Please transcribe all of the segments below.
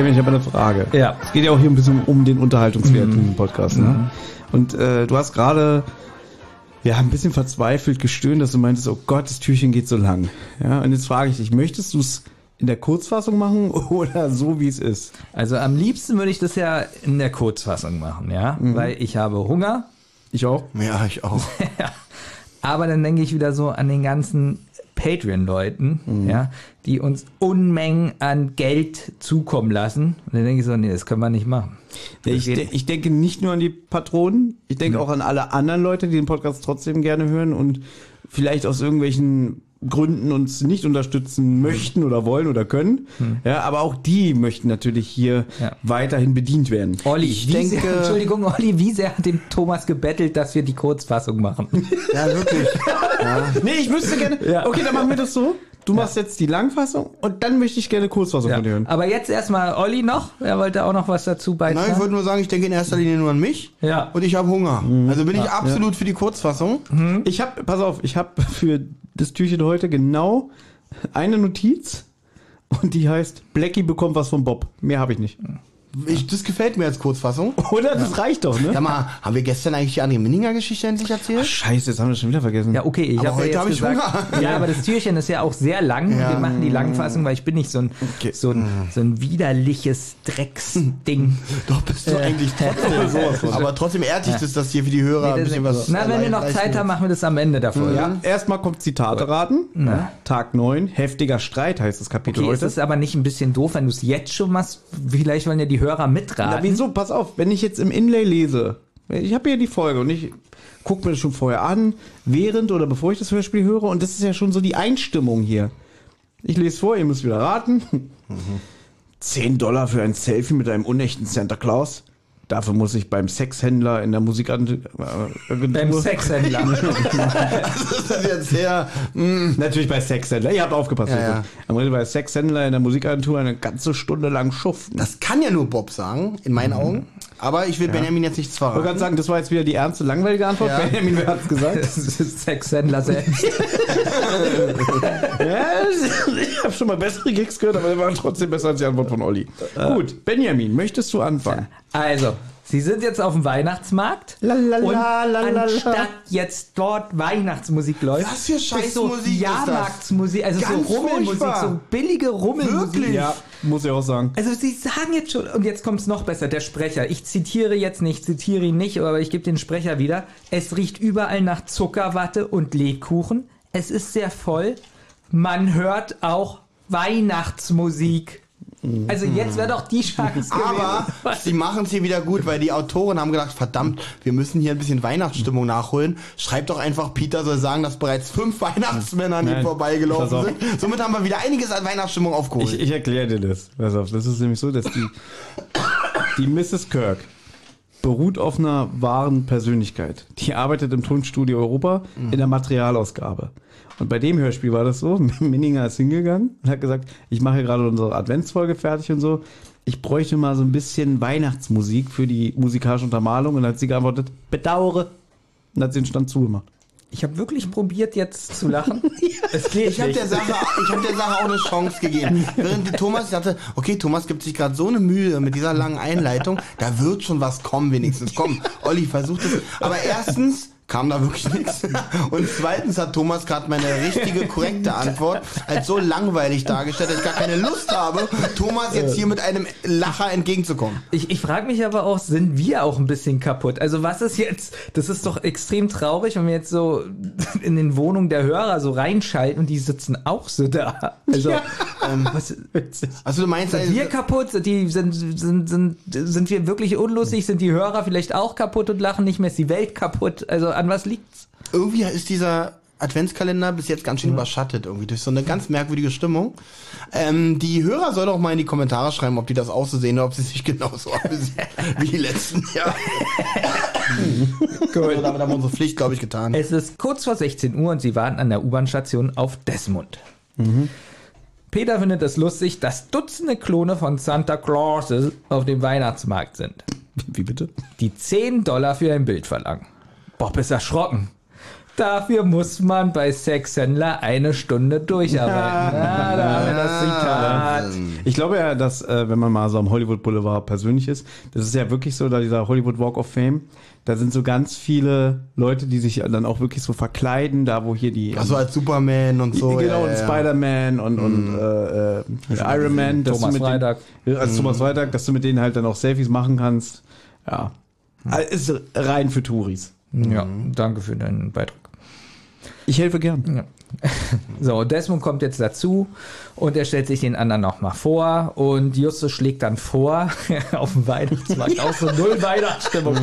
Benjamin, ich habe eine Frage. Ja. Es geht ja auch hier ein bisschen um den Unterhaltungswert in diesem Podcast. Ne? Und äh, du hast gerade ja ein bisschen verzweifelt gestöhnt, dass du meintest, oh Gott, das Türchen geht so lang. Ja, und jetzt frage ich dich, möchtest du es in der Kurzfassung machen oder so, wie es ist? Also am liebsten würde ich das ja in der Kurzfassung machen, ja, weil ich habe Hunger. Ich auch. Ja, ich auch. Aber dann denke ich wieder so an den ganzen Patreon-Leuten, ja, die uns Unmengen an Geld zukommen lassen. Und dann denke ich so, nee, das können wir nicht machen. Ich, de ich denke nicht nur an die Patronen, ich denke auch an alle anderen Leute, die den Podcast trotzdem gerne hören und vielleicht aus irgendwelchen Gründen uns nicht unterstützen möchten oder wollen oder können. Ja, aber auch die möchten natürlich hier Ja. weiterhin bedient werden. Olli, Ich denke- sehr, Entschuldigung, Olli, wie sehr hat dem Thomas gebettelt, dass wir die Kurzfassung machen? Ja, wirklich. Nee, ich müsste gerne. Ja. Okay, dann machen wir das so. Du machst jetzt die Langfassung und dann möchte ich gerne Kurzfassung von dir hören. Aber jetzt erstmal Olli noch. Er wollte auch noch was dazu Nein, ich beitragen. wollte nur sagen, ich denke in erster Linie nur an mich. Ja. Und ich habe Hunger. Also bin ich absolut für die Kurzfassung. Ich habe, pass auf, ich habe für das Türchen heute genau eine Notiz und die heißt Blackie bekommt was von Bob. Mehr habe ich nicht. Ich, das gefällt mir als Kurzfassung. Oder? Das reicht doch, ne? Sag mal, haben wir gestern eigentlich die André Minninger Geschichte endlich erzählt? Scheiße, jetzt haben wir das schon wieder vergessen. Ja, okay, ich Aber habe ja heute jetzt hab ich gesagt, Hunger. ja, aber das Türchen ist ja auch sehr lang. Ja. Wir machen die Langfassung, weil ich bin nicht so ein, Okay. so ein, so ein widerliches Drecksding. Doch, bist du eigentlich trotzdem sowas von. Aber trotzdem ehrt dich das, dass hier für die Hörer ein Nee, das bisschen ist- was. Na, wenn wir noch Zeit haben, machen wir das am Ende davor. Ja, erstmal kommt Zitate raten. Tag 9, heftiger Streit heißt das Kapitel Okay, ist heute. es aber nicht ein bisschen doof, wenn du es jetzt schon machst? Vielleicht wollen ja die Hörer mitraten. Na, wieso? Pass auf, wenn ich jetzt im Inlay lese, ich habe hier die Folge und ich gucke mir das schon vorher an, während oder bevor ich das Hörspiel höre und das ist ja schon so die Einstimmung hier. Ich lese vor, ihr müsst wieder raten. 10 Dollar für ein Selfie mit einem unechten Santa Claus. Dafür muss ich beim Sexhändler in der Musikagentur. Beim Sexhändler. Das ist jetzt sehr. mm, Natürlich bei Sexhändler. Ihr habt aufgepasst. Ja, ja. Am Ende bei Sexhändler in der Musikagentur eine ganze Stunde lang schuften. Das kann ja nur Bob sagen, in meinen Augen. Aber ich will Benjamin jetzt nichts Ich wollte verraten. gerade sagen, das war jetzt wieder die ernste, langweilige Antwort. Ja. Benjamin, wer hat's gesagt? Das ist Sexhändler selbst. Ja, ich habe schon mal bessere Gigs gehört, aber die waren trotzdem besser als die Antwort von Olli. Gut, Benjamin, möchtest du anfangen? Also, Sie sind jetzt auf dem Weihnachtsmarkt La, la, und la, la, la, la. anstatt jetzt dort Weihnachtsmusik läuft, Was für so Scheißmusik ist das? Jahrmarktsmusik, also Ganz so Rummelmusik, furchtbar. so billige Rummelmusik. Wirklich? Ja, muss ich auch sagen. Also Sie sagen jetzt schon, und jetzt kommt es noch besser, der Sprecher. Ich zitiere jetzt nicht, zitiere ihn nicht, aber ich gebe den Sprecher wieder. Es riecht überall nach Zuckerwatte und Lebkuchen. Es ist sehr voll. Man hört auch Weihnachtsmusik. Also jetzt wäre doch die Chance Aber gewesen. sie machen es hier wieder gut, weil die Autoren haben gedacht, verdammt, wir müssen hier ein bisschen Weihnachtsstimmung nachholen. Schreibt doch einfach, Peter soll sagen, dass bereits fünf Weihnachtsmänner an ihm vorbeigelaufen sind. Somit haben wir wieder einiges an Weihnachtsstimmung aufgeholt. Ich, ich erkläre dir das. Pass auf, das ist nämlich so, dass die, die Mrs. Kirk beruht auf einer wahren Persönlichkeit. Die arbeitet im Tonstudio Europa in der Materialausgabe. Und bei dem Hörspiel war das so, Minninger ist hingegangen und hat gesagt, ich mache gerade unsere Adventsfolge fertig und so. Ich bräuchte mal so ein bisschen Weihnachtsmusik für die musikalische Untermalung. Und dann hat sie geantwortet, bedauere. Und hat sie den Stand zugemacht. Ich habe wirklich probiert jetzt zu lachen. Es geht Ich habe der, Sache, ich hab der Sache auch eine Chance gegeben. Während Thomas ich dachte, okay, Thomas gibt sich gerade so eine Mühe mit dieser langen Einleitung, da wird schon was kommen, wenigstens. Komm, Olli, versucht es. Aber erstens kam da wirklich nichts. Und zweitens hat Thomas gerade meine richtige, korrekte Antwort als so langweilig dargestellt, dass ich gar keine Lust habe, Thomas jetzt hier mit einem Lacher entgegenzukommen. Ich, ich frage mich aber auch, sind wir auch ein bisschen kaputt? Also was ist jetzt, das ist doch extrem traurig, wenn wir jetzt so in den Wohnungen der Hörer so reinschalten und die sitzen auch so da. Also ähm, was, Also du meinst, sind also, wir kaputt? Sind, die, sind, sind, sind, sind wir wirklich unlustig? Sind die Hörer vielleicht auch kaputt und lachen nicht mehr? Ist die Welt kaputt? Also an was liegt's? irgendwie ist dieser Adventskalender bis jetzt ganz schön überschattet, irgendwie durch so eine ganz merkwürdige Stimmung. Ähm, die Hörer sollen doch mal in die Kommentare schreiben, ob die das auch so sehen oder ob sie sich genauso amüsieren wie die letzten Jahre. Gut. Damit haben wir unsere Pflicht, glaube ich, getan. Es ist kurz vor 16 Uhr und sie warten an der U-Bahn-Station auf Desmond. Peter findet es lustig, dass Dutzende Klone von Santa Clauses auf dem Weihnachtsmarkt sind, Wie bitte? die 10 Dollar für ein Bild verlangen. Bob ist erschrocken. Dafür muss man bei Sexhändler eine Stunde durcharbeiten. Ja, da wir das Zitat. Ich glaube ja, dass, äh, wenn man mal so am Hollywood Boulevard persönlich ist, das ist ja wirklich so, da dieser Hollywood Walk of Fame, da sind so ganz viele Leute, die sich dann auch wirklich so verkleiden, da wo hier die Also als Superman und so. genau, ja, und ja. Spider-Man und, und äh, äh, Iron Man, dass Thomas du mit Freitag. Den, als Thomas Freitag, dass du mit denen halt dann auch Selfies machen kannst. Ja. Also Ist rein für Touris. Ja, danke für deinen Beitrag. Ich helfe gern. Ja. So, Desmond kommt jetzt dazu und er stellt sich den anderen nochmal vor und Justus schlägt dann vor, auf dem Weihnachtsmarkt auch so null Weihnachtsstimmung,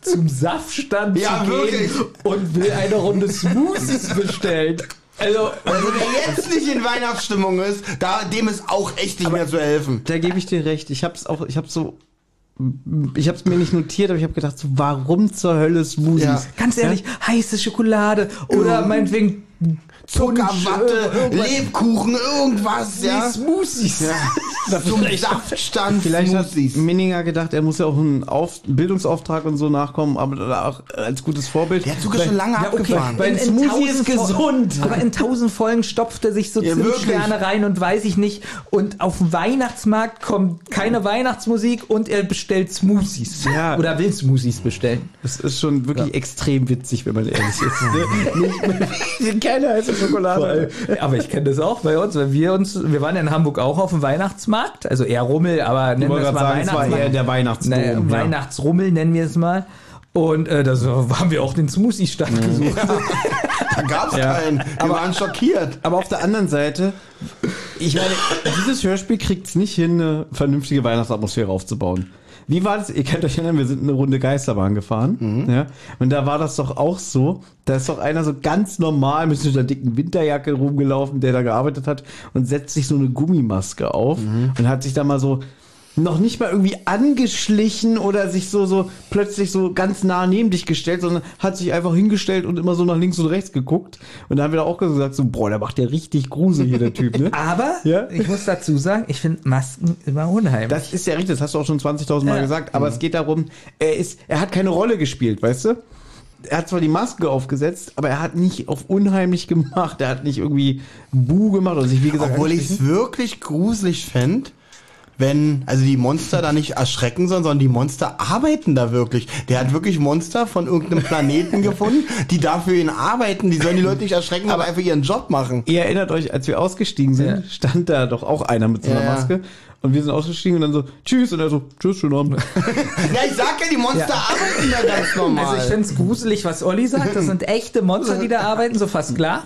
zum Saftstand Ja, zu wirklich. gehen und will eine Runde Smoothies bestellen. Also, Also wer jetzt nicht in Weihnachtsstimmung ist, da, dem ist auch echt nicht mehr zu helfen. Da gebe ich dir recht. Ich hab's auch, ich hab's so, ich hab's mir nicht notiert, aber ich habe gedacht, so, warum zur Hölle Smoothies? Ja. ganz ehrlich, heiße Schokolade oder Mhm. meinetwegen Zucker, Punsch, Watte, irgendwas. Lebkuchen, irgendwas, ja. Smoothies. ja. Zum Saftstand Vielleicht hat Smoothies. Minninger gedacht, er muss ja auch einen Auf Bildungsauftrag und so nachkommen, aber auch als gutes Vorbild. Der Zug ist schon lange Ja, okay, abgefahren. weil- in, in Smoothie ist gesund. Aber in tausend Folgen stopft er sich so Ja, Zimtsterne rein und weiß ich nicht. Und auf dem Weihnachtsmarkt kommt keine Weihnachtsmusik und er bestellt Smoothies. Ja. Oder will Smoothies bestellen. Das ist schon wirklich extrem witzig, wenn man ehrlich ist. Ne? Nicht, keine heiße Schokolade. Aber ich kenne das auch bei uns, weil wir uns, wir waren in Hamburg auch auf dem Weihnachtsmarkt, also eher Rummel, aber nennen wir es mal sagen, es war Weihnachtsmarkt. eher der Weihnachtsdom. ja. Weihnachtsrummel nennen wir es mal. Und äh, da haben wir auch den Smoothie-Stand gesucht. Da gab's Ja. keinen. Wir waren schockiert. Aber auf der anderen Seite, ich meine, dieses Hörspiel kriegt es nicht hin, eine vernünftige Weihnachtsatmosphäre aufzubauen. Wie war das? Ihr könnt euch erinnern, wir sind eine Runde Geisterbahn gefahren. Ja? Und da war das doch auch so. Da ist doch einer so ganz normal mit so einer dicken Winterjacke rumgelaufen, der da gearbeitet hat und setzt sich so eine Gummimaske auf und hat sich da mal so noch nicht mal irgendwie angeschlichen oder sich so, so plötzlich so ganz nah neben dich gestellt, sondern hat sich einfach hingestellt und immer so nach links und rechts geguckt. Und da haben wir da auch gesagt, so, boah, der macht ja richtig Grusel hier, der Typ, ne? Aber Ja. ich muss dazu sagen, ich finde Masken immer unheimlich. Das ist ja richtig, das hast du auch schon 20.000 Mal Ja. gesagt, aber es geht darum, er ist, er hat keine Rolle gespielt, weißt du? Er hat zwar die Maske aufgesetzt, aber er hat nicht auf unheimlich gemacht, er hat nicht irgendwie Bu gemacht oder sich, wie gesagt, Obwohl ich es wirklich gruselig fände, wenn, also die Monster da nicht erschrecken sollen, sondern die Monster arbeiten da wirklich. Der hat wirklich Monster von irgendeinem Planeten gefunden, die da für ihn arbeiten. Die sollen die Leute nicht erschrecken, aber einfach ihren Job machen. Ihr erinnert euch, als wir ausgestiegen sind, Ja. stand da doch auch einer mit so einer ja. Maske. Und wir sind ausgestiegen und dann so, tschüss. Und er so, tschüss, schönen Abend. Ja, ich sag ja, die Monster Ja. arbeiten da ganz normal. Also ich finde es gruselig, was Olli sagt. Das sind echte Monster, die da arbeiten, so fast klar.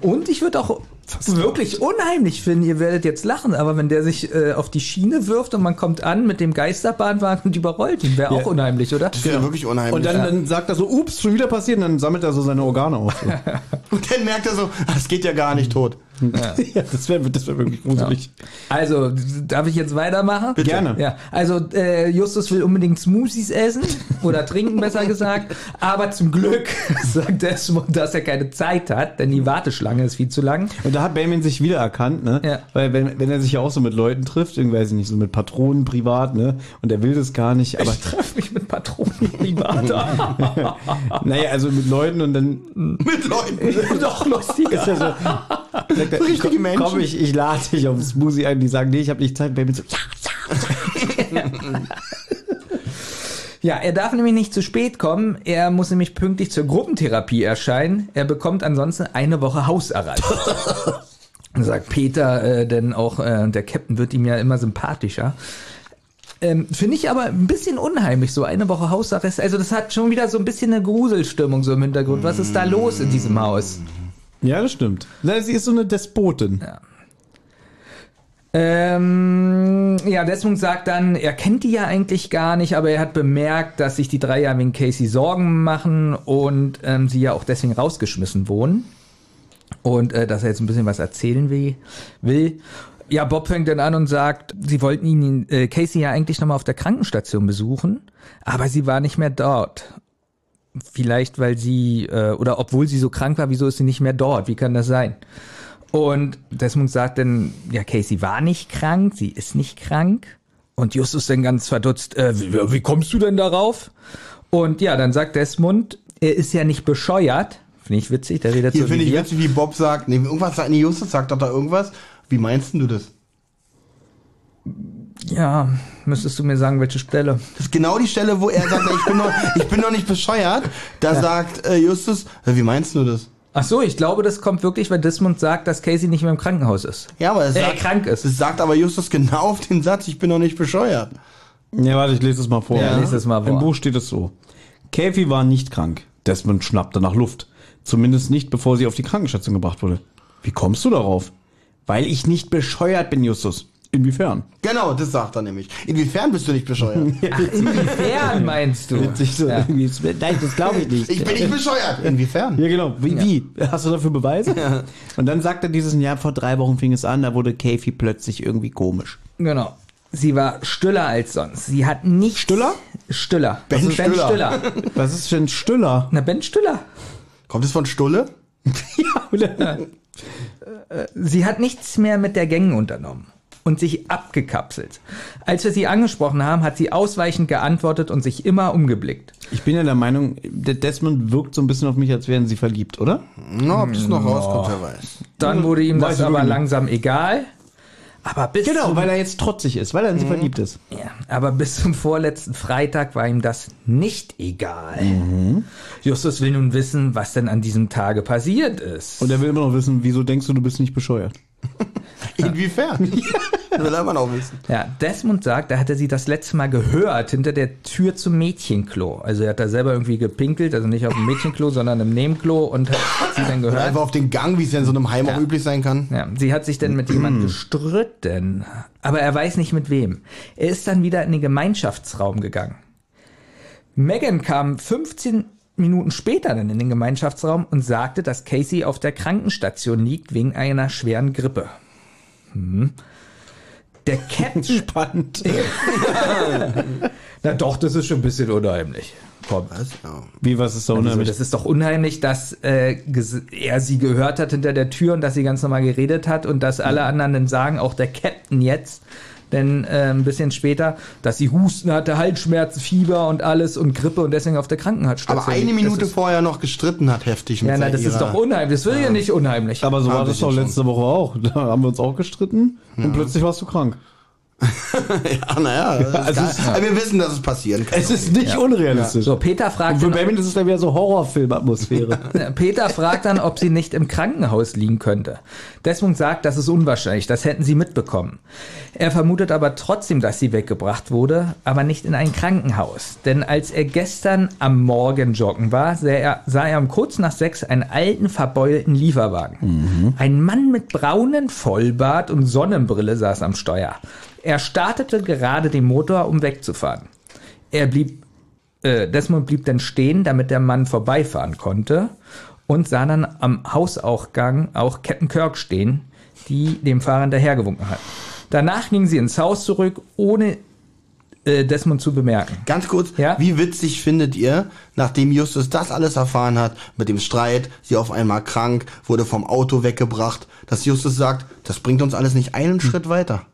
Und ich würde auch wirklich unheimlich finden, ihr werdet jetzt lachen, aber wenn der sich äh, auf die Schiene wirft und man kommt an mit dem Geisterbahnwagen und überrollt ihn, wäre auch Ja. unheimlich, oder? das wäre wirklich unheimlich. Und dann, dann sagt er so, ups, schon wieder passiert. Und dann sammelt er so seine Organe auf. So. Und dann merkt er so, ah, das geht ja gar nicht tot. ja, das wäre das wär wirklich gruselig. Also, darf ich jetzt weitermachen? Bitte. Gerne. Ja, also äh, Justus will unbedingt Smoothies essen oder trinken, besser gesagt. Aber zum Glück sagt Desmond, dass er keine Zeit hat, denn die Warteschlange ist viel zu lang. Und da hat Bayman sich wieder erkannt, ne? Ja. Weil wenn, wenn er sich ja auch so mit Leuten trifft, irgendwie weiß ich nicht, so mit Patronen privat, ne? Und er will das gar nicht, aber ich treffe mich mit Patronen privat. naja, also mit Leuten und dann Mit Leuten. Doch lustiger. ist er so, er, Richtige komm, Menschen. komm ich, ich lade dich auf den Smoothie ein, die sagen, nee, ich habe nicht Zeit. Bayman so, ja, Ja, er darf nämlich nicht zu spät kommen. Er muss nämlich pünktlich zur Gruppentherapie erscheinen. Er bekommt ansonsten eine Woche Hausarrest. Sagt Peter, äh, denn auch äh, der Captain wird ihm ja immer sympathischer. Ähm, Finde ich aber ein bisschen unheimlich, so eine Woche Hausarrest. Also das hat schon wieder so ein bisschen eine Gruselstimmung so im Hintergrund. Was ist da los in diesem Haus? Ja, das stimmt. Sie ist so eine Despotin. Ähm, ja, Desmond sagt dann, er kennt die ja eigentlich gar nicht, aber er hat bemerkt, dass sich die drei ja wegen Casey Sorgen machen und ähm, sie ja auch deswegen rausgeschmissen wurden. Und äh, dass er jetzt ein bisschen was erzählen will. will. Ja, Bob fängt dann an und sagt, sie wollten ihn, äh, Casey ja eigentlich nochmal auf der Krankenstation besuchen, aber sie war nicht mehr dort. Vielleicht, weil sie, äh, oder obwohl sie so krank war, wieso ist sie nicht mehr dort? Wie kann das sein? Und Desmond sagt dann, ja, Casey war nicht krank, sie ist nicht krank. Und Justus dann ganz verdutzt, äh, wie, wie kommst du denn darauf? Und ja, dann sagt Desmond, er ist ja nicht bescheuert, Finde ich witzig, der redet Hier so finde ich witzig, wie Bob sagt, nee, irgendwas sagt, nee, Justus sagt doch da irgendwas. Wie meinst du das? Ja, müsstest du mir sagen, welche Stelle. Das ist genau die Stelle, wo er sagt, ich bin noch, ich bin noch nicht bescheuert. Da sagt äh, Justus, wie meinst du das? Ach so, ich glaube, das kommt wirklich, weil Desmond sagt, dass Casey nicht mehr im Krankenhaus ist. Ja, aber es Äh, sagt, krank ist. Das sagt aber Justus genau auf den Satz, ich bin noch nicht bescheuert. Ja, warte, ich lese es mal vor. Ja, lies es mal vor. Im Buch steht es so. Kathy war nicht krank. Desmond schnappte nach Luft. Zumindest nicht, bevor sie auf die Krankenstation gebracht wurde. Wie kommst du darauf? Weil ich nicht bescheuert bin, Justus. Inwiefern? Genau, das sagt er nämlich. Inwiefern bist du nicht bescheuert? Ach, inwiefern meinst du? Witzig so Ja. Nein, das glaube ich nicht. Ich bin nicht bescheuert. Inwiefern? Ja, genau. Wie, wie? Hast du dafür Beweise? Und dann sagt er dieses Jahr, vor drei Wochen fing es an, da wurde Kathy plötzlich irgendwie komisch. Genau. Sie war stiller als sonst. Sie hat nicht... Stiller? Stiller. Ben Das ist Ben Stiller. Stiller. Was ist denn Stiller? Na, Ben Stiller. Kommt es von Stulle? Sie hat nichts mehr mit der Gang unternommen und sich abgekapselt. Als wir sie angesprochen haben, hat sie ausweichend geantwortet und sich immer umgeblickt. Ich bin ja der Meinung, der Desmond wirkt so ein bisschen auf mich, als wären sie verliebt, oder? Na, ob das noch rauskommt, wer weiß. Dann wurde ihm Weiß das aber langsam egal. Aber bis Genau, zum, weil er jetzt trotzig ist, weil er in sie verliebt ist. ja, aber bis zum vorletzten Freitag war ihm das nicht egal. Justus will nun wissen, was denn an diesem Tage passiert ist. Und er will immer noch wissen, wieso denkst du, du bist nicht bescheuert? Inwiefern? Das will er immer noch wissen. Ja, Desmond sagt, er hatte sie das letzte Mal gehört hinter der Tür zum Mädchenklo. Also er hat da selber irgendwie gepinkelt, also nicht auf dem Mädchenklo, sondern im Nebenklo und hat sie dann Oder gehört. einfach auf den Gang, wie es ja in so einem Heim auch Ja. üblich sein kann. Ja, sie hat sich denn mit jemandem gestritten, aber er weiß nicht mit wem. Er ist dann wieder in den Gemeinschaftsraum gegangen. Megan kam 15 Minuten später dann in den Gemeinschaftsraum und sagte, dass Casey auf der Krankenstation liegt wegen einer schweren Grippe. Hm. Der Captain Spannend. Na doch, das ist schon ein bisschen unheimlich. Komm. Was? Ja. Wie, was ist da Also, unheimlich? das ist doch unheimlich, dass äh, er sie gehört hat hinter der Tür und dass sie ganz normal geredet hat und dass alle anderen dann sagen, auch der Captain jetzt, denn äh, ein bisschen später, dass sie Husten hatte, Halsschmerzen, Fieber und alles und Grippe und deswegen auf der Krankenhausstation. Aber eine. Minute ist, vorher noch gestritten hat heftig mit Ja, na, das ist doch unheimlich. Das will ja nicht unheimlich. Aber so war das doch schon. letzte Woche auch. Da haben wir uns auch gestritten und plötzlich warst du krank. Ja, naja. es Es ist- wir wissen, dass es passieren kann. Es ist nicht unrealistisch. so, Peter Und fragt für dann, Benjamin ist es dann wieder so Horrorfilm-Atmosphäre. Peter fragt dann, ob sie nicht im Krankenhaus liegen könnte. Desmond sagt, das ist unwahrscheinlich, das hätten sie mitbekommen. Er vermutet aber trotzdem, dass sie weggebracht wurde, aber nicht in ein Krankenhaus. Denn als er gestern am Morgen joggen war, sah er, sah er um kurz nach sechs einen alten, verbeulten Lieferwagen. Ein Mann mit braunen Vollbart und Sonnenbrille saß am Steuer. Er startete gerade den Motor, um wegzufahren. Er blieb äh, Desmond blieb dann stehen, damit der Mann vorbeifahren konnte und sah dann am Hausaufgang auch Captain Kirk stehen, die dem Fahrer hinterhergewunken hat. Danach gingen sie ins Haus zurück, ohne äh, Desmond zu bemerken. Ganz kurz, Ja? wie witzig findet ihr, nachdem Justus das alles erfahren hat, mit dem Streit, sie auf einmal krank, wurde vom Auto weggebracht, dass Justus sagt, das bringt uns alles nicht einen Schritt weiter.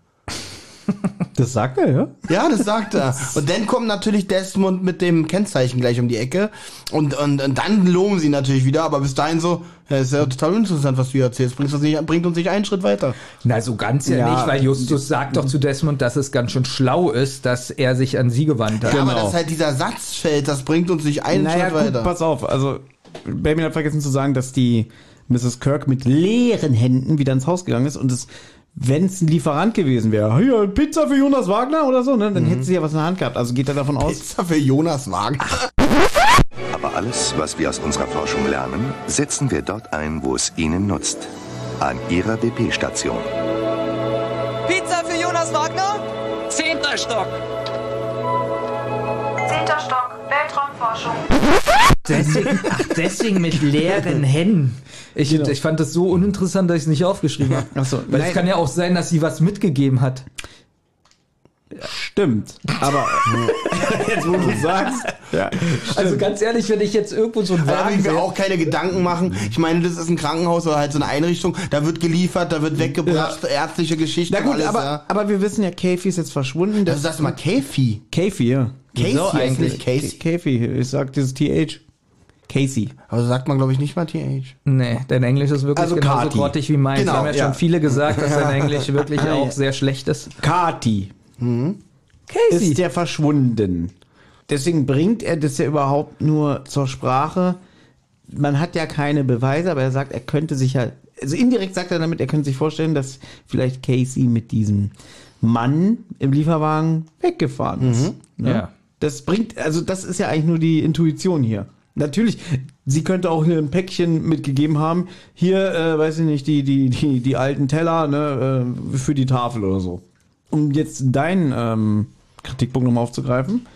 Das sagt er, ja? Ja, das sagt er. Und dann kommt natürlich Desmond mit dem Kennzeichen gleich um die Ecke. Und, und, und dann loben sie natürlich wieder, aber bis dahin so, ja, ist ja total uninteressant, was du hier erzählst. Bringt uns nicht, bringt uns nicht einen Schritt weiter. Na, so ganz ja, Ja. nicht, weil Justus sagt doch zu Desmond, dass es ganz schön schlau ist, dass er sich an sie gewandt hat. Ja, aber Genau. dass halt dieser Satz fällt, das bringt uns nicht einen Naja, Schritt gut, weiter. pass auf. Also, Benjamin hat vergessen zu sagen, dass die Mrs. Kirk mit leeren Händen wieder ins Haus gegangen ist und es, wenn es ein Lieferant gewesen wäre, hier, Pizza für Jonas Wagner oder so, ne, dann hätte sie ja was in der Hand gehabt. Also geht er davon aus, Pizza für Jonas Wagner. Aber alles, was wir aus unserer Forschung lernen, setzen wir dort ein, wo es Ihnen nutzt. An Ihrer BP-Station. Pizza für Jonas Wagner? Zehnter Stock. Zehnter Stock, Weltraumforschung. Deswegen, ach, deswegen mit leeren Händen. Ich, ich fand das so uninteressant, dass ich es nicht aufgeschrieben habe. Ach so, Weil nein. es kann ja auch sein, dass sie was mitgegeben hat. stimmt. Aber jetzt, wo du sagst, ja, Also ganz ehrlich, wenn ich jetzt irgendwo so Da will Wagen ich mir auch keine Gedanken machen. Ich meine, das ist ein Krankenhaus oder halt so eine Einrichtung. Da wird geliefert, da wird weggebracht, ärztliche Geschichten. Na gut, alles, aber, ja. aber wir wissen ja, Kathy ist jetzt verschwunden. Das sagst du mal Käfi. Kathy, ja. Casey ist eigentlich? Casey. Kathy, ich sag dieses TH. Casey. Also sagt man, glaube ich, nicht mal TH. Nee, dein Englisch ist wirklich Also genauso Kati. grottig wie meins. Genau, haben ja, ja. schon viele gesagt, dass dein Englisch wirklich auch sehr schlecht ist. Kati Casey. ist der verschwunden. Deswegen bringt er das ja überhaupt nur zur Sprache. Man hat ja keine Beweise, aber er sagt, er könnte sich ja, also indirekt sagt er damit, er könnte sich vorstellen, dass vielleicht Casey mit diesem Mann im Lieferwagen weggefahren ist. Ne? Ja. Das bringt, also das ist ja eigentlich nur die Intuition hier. Natürlich, sie könnte auch hier ein Päckchen mitgegeben haben. Hier, äh, weiß ich nicht, die, die, die, die alten Teller ne, äh, für die Tafel oder so. Um jetzt deinen ähm, Kritikpunkt nochmal aufzugreifen,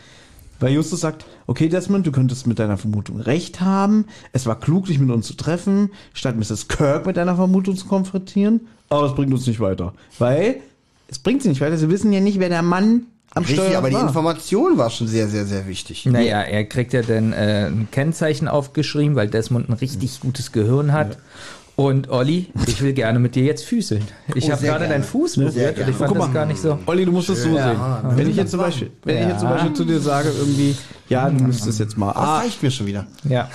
weil Justus sagt, okay Desmond, du könntest mit deiner Vermutung recht haben. Es war klug, dich mit uns zu treffen, statt Mrs. Kirk mit deiner Vermutung zu konfrontieren. Aber es bringt uns nicht weiter. Weil, es bringt sie nicht weiter. Sie wissen ja nicht, wer der Mann am Richtig, Steuer aber die war. Information war schon sehr, sehr, sehr wichtig. Naja, er kriegt ja dann äh, ein Kennzeichen aufgeschrieben, weil Desmond ein richtig gutes Gehirn hat. Und Olli, ich will gerne mit dir jetzt füßeln. Ich Oh, habe gerade deinen Fuß berührt und ich fand Guck das mal. gar nicht so. Olli, du musst es so sehen. Ja, wenn ich jetzt zum Beispiel, wenn ich jetzt zum Ja. Beispiel zu dir sage, irgendwie, ja, du müsstest jetzt mal, Das ah, reicht mir schon wieder. Ja.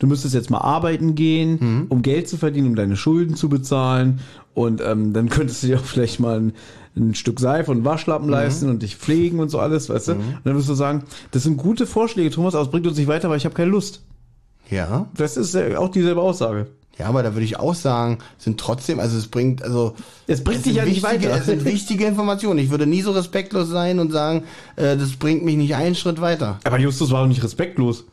du müsstest jetzt mal arbeiten gehen, um Geld zu verdienen, um deine Schulden zu bezahlen. Und ähm, dann könntest du dir auch vielleicht mal ein, ein Stück Seife und Waschlappen leisten und dich pflegen und so alles, weißt du? Und dann wirst du sagen, das sind gute Vorschläge, Thomas, aber es bringt uns nicht weiter, weil ich habe keine Lust. Ja. Das ist auch dieselbe Aussage. Ja, aber da würde ich auch sagen, sind trotzdem, also es bringt, also. Es bringt dich ja nicht weiter. Es sind wichtige Informationen. Ich würde nie so respektlos sein und sagen, äh, das bringt mich nicht einen Schritt weiter. Aber Justus war doch nicht respektlos.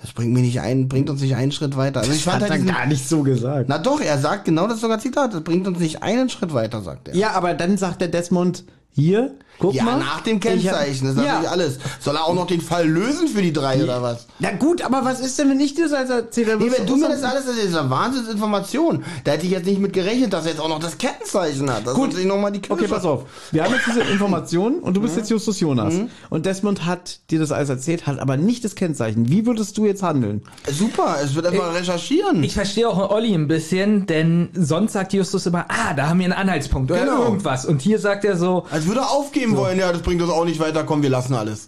Das bringt mich nicht ein, bringt uns nicht einen Schritt weiter. Also ich fand halt diesen, nicht so gesagt. na doch, er sagt genau das sogar Zitat. Das bringt uns nicht einen Schritt weiter, sagt er. Ja, aber dann sagt der Desmond, hier, guck Ja, mal. nach dem ich hab- Kennzeichen, das ist ja. natürlich alles. Soll er auch noch den Fall lösen für die drei oder was? Na gut, aber was ist denn, wenn ich dir das als Erzähler Nee, wenn du mir das alles, das ist eine Wahnsinnsinformation. Da hätte ich jetzt nicht mit gerechnet, dass er jetzt auch noch das Kennzeichen hat. Das Gut. ist natürlich nochmal die Okay, Kirsche. pass auf. Wir haben jetzt diese Information und du bist jetzt Justus Jonas. Und Desmond hat dir das alles erzählt, hat aber nicht das Kennzeichen. Wie würdest du jetzt handeln? Super, es wird erstmal recherchieren. Ich verstehe auch Olli ein bisschen, denn sonst sagt Justus immer, ah, da haben wir einen Anhaltspunkt oder Genau. irgendwas. Und hier sagt er so, Als würde er aufgeben wollen, ja, das bringt uns auch nicht weiter, komm, wir lassen alles.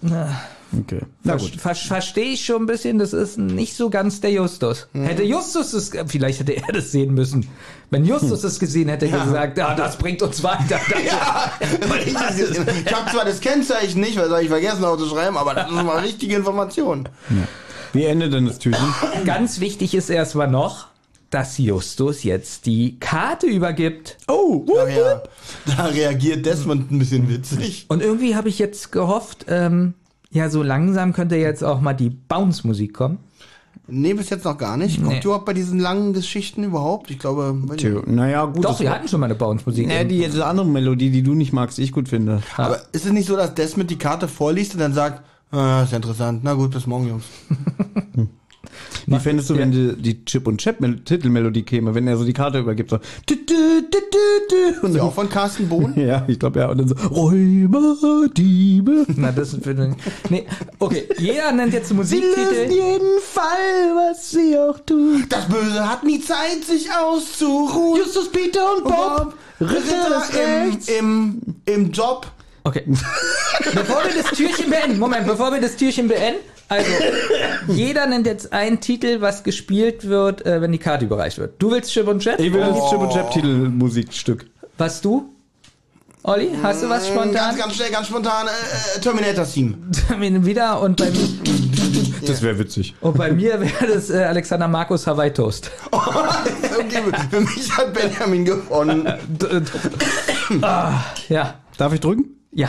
Okay. Na ver gut. ver verstehe ich schon ein bisschen, das ist nicht so ganz der Justus. Hätte Justus es, vielleicht hätte er das sehen müssen. Wenn Justus es gesehen hätte, hätte er gesagt, ja, das bringt uns weiter. Ja, weil ich habe. Ich habe zwar das Kennzeichen nicht, weil das habe ich vergessen aufzuschreiben, aber das ist mal richtige Information. Wie endet denn das Türchen? Ganz wichtig ist erstmal noch, dass Justus jetzt die Karte übergibt. Oh, ja, da reagiert Desmond ein bisschen witzig. Und irgendwie habe ich jetzt gehofft, ähm, ja, so langsam könnte jetzt auch mal die Bounce-Musik kommen. Nee, bis jetzt noch gar nicht. Kommt Nee. überhaupt bei diesen langen Geschichten überhaupt? Ich glaube, nicht. naja, gut. Doch, wir hatten schon mal eine Bounce-Musik. Ja, die diese andere Melodie, die du nicht magst, die ich gut finde. aber ist es nicht so, dass Desmond die Karte vorliest und dann sagt, ah, ist ja interessant, na gut, bis morgen, Jungs. Wie fändest du, wenn die, die Chip und Chap Mel- Titelmelodie käme, wenn er so die Karte übergibt, so und ja dann, auch von Carsten Bohn? ja, ich glaube ja, und dann so Räuber, Diebe. Na, das ist für den, Nee, okay, jeder nennt jetzt einen Sie lösen Musiktitel. jeden Fall, was sie auch tun. Das Böse hat nie Zeit, sich auszuruhen. Justus, Peter und Bob, Ritter im Job. Okay. bevor wir das Türchen beenden, Moment, bevor wir das Türchen beenden, also, jeder nennt jetzt einen Titel, was gespielt wird, äh, wenn die Karte überreicht wird. Du willst Chip und Chat? Ich will das Chip und Chap Titelmusikstück. Was du? Olli, hast du was spontan? Ganz, ganz schnell, ganz spontan. Äh, Terminator-Theme. Wieder und bei, Das wäre witzig. und bei mir wäre das äh, Alexander Markus Hawaii Toast. okay, für mich hat Benjamin gewonnen. ah, ja, Darf ich drücken? ja.